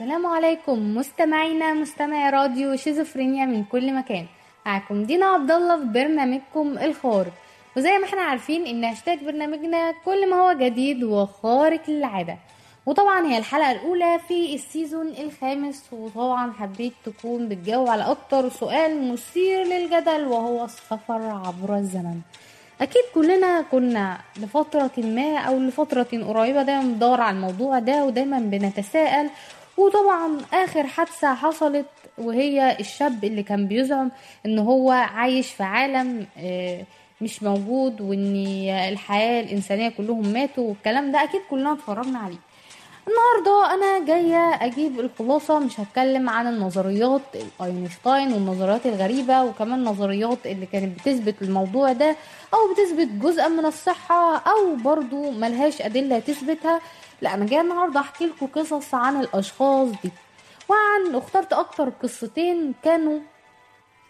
السلام عليكم مستمعينا مستمعي راديو شيزوفرينيا من كل مكان. معكم دينا عبد الله في برنامجكم الخارق وزي ما إحنا عارفين إن هاشتاج برنامجنا كل ما هو جديد وخارق للعادة. وطبعا هي الحلقة الأولى في ال season الخامس وطبعا حبيت تكون بتجاوب على أكتر سؤال مثير للجدل وهو السفر عبر الزمن. أكيد كلنا كنا لفترة ما أو لفترة قريبة دايما بندور على الموضوع ده ودايما بنتساءل وطبعا آخر حادثة حصلت وهي الشاب اللي كان بيزعم إن هو عايش في عالم آه، مش موجود وإن الحياة الإنسانية كلهم ماتوا والكلام ده أكيد كلنا اتفرجنا عليه. النهارده أنا جاية أجيب الخلاصه مش هتكلم عن النظريات اينشتاين والنظريات الغريبة وكمان نظريات اللي كانت بتثبت الموضوع ده أو بتثبت جزءا من الصحة أو برضو ملهاش أدلة تثبتها. لا أنا جاية النهارده أحكي لكم قصص عن الأشخاص دي وعن اخترت أكتر قصتين كانوا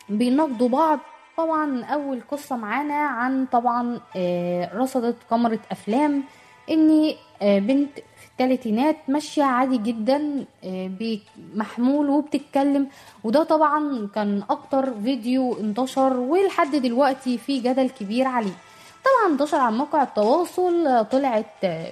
بيناقضوا بعض. طبعا أول قصة معانا عن طبعا آه، رصدت كاميرا أفلام إن آه، بنت الثلاثينات ماشية عادي جدا آه، بمحمول وبتتكلم. وده طبعا كان أكتر فيديو انتشر ولحد دلوقتي في جدل كبير عليه. طبعا انتشر على موقع التواصل طلعت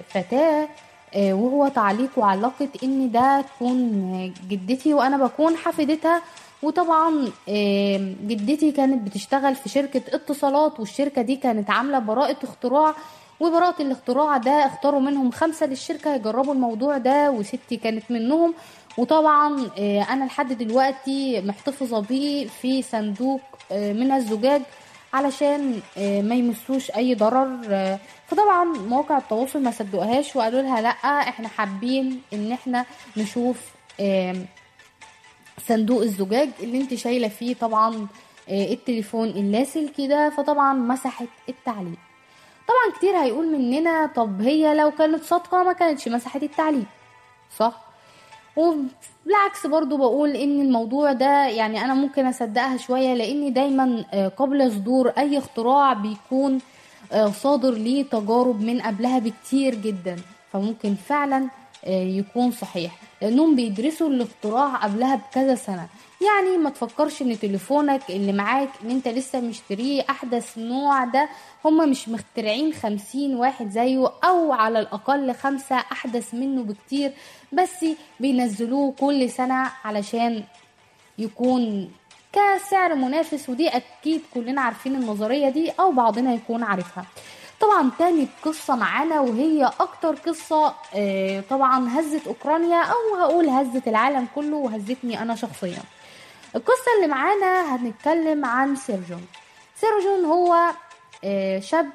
فتاة آه، وهو تعليقه علقت إن ده تكون جدتي وأنا بكون حفيدتها. وطبعا آه، جدتي كانت بتشتغل في شركة اتصالات والشركة دي كانت عاملة براءة اختراع وبراءة الاختراع ده اختاروا منهم خمسة للشركة يجربوا الموضوع ده وستي كانت منهم. وطبعا آه، أنا لحد دلوقتي محتفظة بيه في صندوق آه، من الزجاج علشان آه، ما يمسوش أي ضرر. فطبعا مواقع التواصل ما صدقوهاش وقالوا لها لأ إحنا حابين إن إحنا نشوف صندوق الزجاج اللي إنت شايلة فيه طبعا التليفون اللاسلكي ده فطبعا مسحت التعليق. طبعا كتير هيقول مننا طب هي لو كانت صادقة ما كانتش مسحت التعليق صح؟ وبالعكس برضو بقول إن الموضوع ده يعني أنا ممكن أصدقها شوية لأن دايما آه، قبل صدور أي اختراع بيكون آه، صادر ليه تجارب من قبلها بكتير جدا. فممكن فعلا يكون صحيح لأنهم بيدرسوا الاختراع قبلها بكذا سنة. يعني ما تفكرش إن تليفونك اللي معاك إن أنت لسه مشتريه أحدث نوع ده هما مش مخترعين خمسين واحد زيه أو على الأقل خمسة أحدث منه بكتير بس بينزلوه كل سنة علشان يكون كسعر منافس ودي أكيد كلنا عارفين النظرية دي أو بعضنا يكون عارفها. طبعا تاني قصة معانا وهي أكتر قصة آه، طبعا هزت أوكرانيا أو هقول هزت العالم كله وهزتني أنا شخصيا. القصة اللي معانا هنتكلم عن سيرجون. سيرجون هو آه، شاب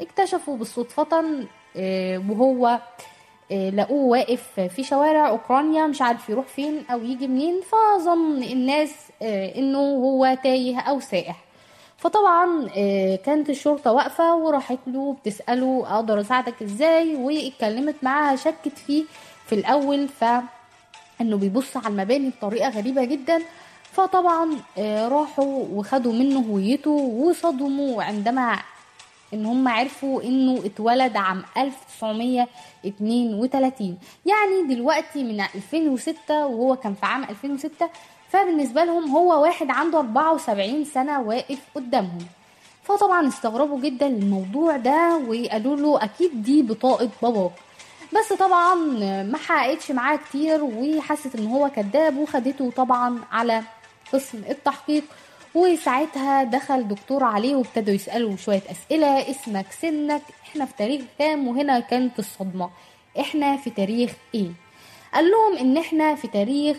اكتشفوا بالصدفة آه، وهو لقوه واقف في شوارع أوكرانيا مش عارف يروح فين أو يجي منين فظن الناس إنه هو تايه أو سائح. فطبعا آه، كانت الشرطة واقفة وراحت له بتسأله أقدر أساعدك إزاي؟ واتكلمت معاها شكت فيه في الأول ف انه بيبص على المباني بطريقة غريبة جدا. فطبعا آه، راحوا وخدوا منه هويته وصدموا عندما إن هم عرفوا إنه اتولد عام 1932 يعني دلوقتي من 2006 وهو كان في عام 2006 فبالنسبة لهم هو واحد عنده 74 سنة واقف قدامهم. فطبعا استغربوا جدا الموضوع ده وقالوا له أكيد دي بطاقة باباك. بس طبعا ما حققتش معاه كتير وحست إن هو كذاب وخدته طبعا على قسم التحقيق. وساعتها دخل دكتور عليه وابتدوا يسألوا شوية أسئلة. اسمك سنك إحنا في تاريخ كام؟ وهنا كانت الصدمة. إحنا في تاريخ إيه؟ قال لهم إن إحنا في تاريخ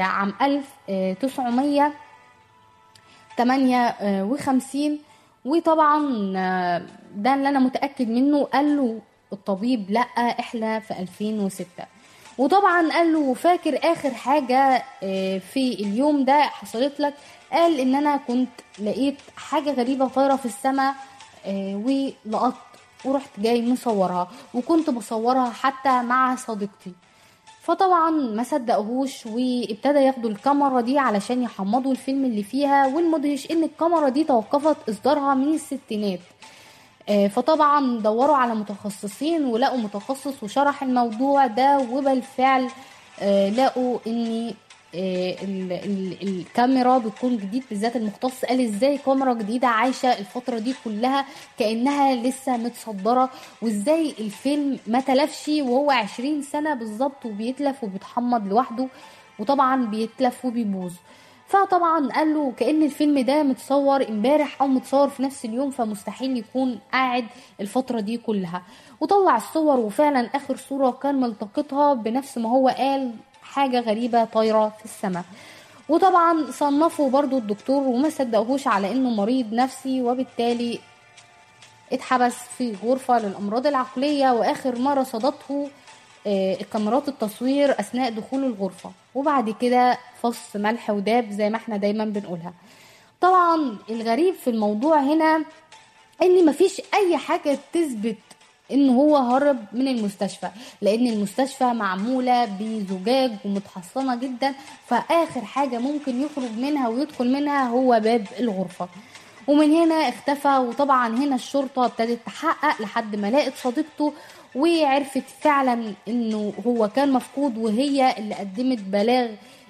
عام 1900 58 وطبعا آه، ده اللي أنا متأكد منه. قال له الطبيب لا إحنا في 2006 وطبعا قال له فاكر آخر حاجة آه، في اليوم ده حصلت لك؟ قال إن أنا كنت لقيت حاجة غريبة طايرة في السماء آه، ولقط ورحت جاي مصورها. وكنت بصورها حتى مع صديقتي. فطبعا ما صدقهوش وابتدى ياخدوا الكاميرا دي علشان يحمضوا الفيلم اللي فيها والمدهش إن الكاميرا دي توقفت إصدارها من الستينات. آه، فطبعا دوروا على متخصصين ولقوا متخصص وشرح الموضوع ده وبالفعل آه، لقوا ان الكاميرا بتكون جديد بالذات المختص. قال إزاي كاميرا جديدة عايشة الفترة دي كلها كأنها لسه متصدرة؟ وإزاي الفيلم ما تلفش وهو عشرين سنة بالظبط وبيتلف وبيتحمض لوحده وطبعا بيتلف وبيبوظ. فطبعا قال له كأن الفيلم ده متصور امبارح أو متصور في نفس اليوم فمستحيل يكون قاعد الفترة دي كلها. وطلع الصور وفعلا آخر صورة كان ملتقطها بنفس ما هو قال حاجة غريبة طايرة في السماء. وطبعا صنفوا برضو الدكتور وما صدقوهوش على إنه مريض نفسي وبالتالي اتحبس في غرفة للأمراض العقلية وآخر ما رصدته آه، كاميرات التصوير أثناء دخول الغرفة. وبعد كده فص ملح وداب زي ما إحنا دايما بنقولها. طبعا الغريب في الموضوع هنا إن مفيش أي حاجة تثبت إن هو هرب من المستشفى لأن المستشفى معمولة بزجاج ومتحصنة جدا فآخر حاجة ممكن يخرج منها ويدخل منها هو باب الغرفة. ومن هنا اختفى وطبعا هنا الشرطة ابتدت تحقق لحد ما لقت صديقته وعرفت فعلا إنه هو كان مفقود وهي اللي قدمت بلاغ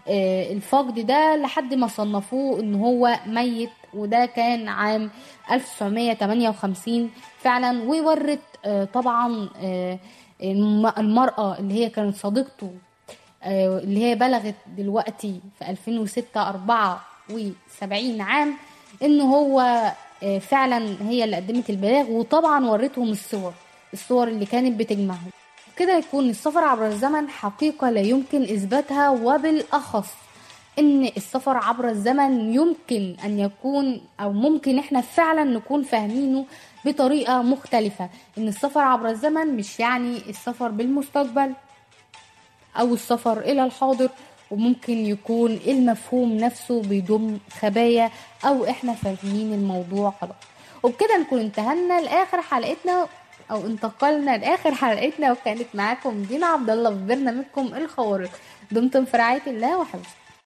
آه، الفقد ده لحد ما صنفوه إن هو ميت وده كان عام 1958 فعلا وورت آه، طبعا آه، الم- المرأة اللي هي كانت صديقته آه، اللي هي بلغت دلوقتي في 2006 74 عام إن هو فعلا هي اللي قدمت البلاغ وطبعا وريتهم الصور الصور اللي كانت بتجمعهم. كده يكون السفر عبر الزمن حقيقة لا يمكن إثباتها وبالأخص إن السفر عبر الزمن يمكن أن يكون أو ممكن إحنا فعلا نكون فاهمينه بطريقة مختلفة. إن السفر عبر الزمن مش يعني السفر بالمستقبل أو السفر إلى الحاضر وممكن يكون المفهوم نفسه بيضم خبايا أو إحنا فاهمين الموضوع غلط. وبكده نكون انتهينا لآخر حلقتنا أو انتقلنا لآخر حلقتنا وكانت معاكم دينا عبد الله في برنامجكم الخوارق. دمتم في رعاية الله وحفظه.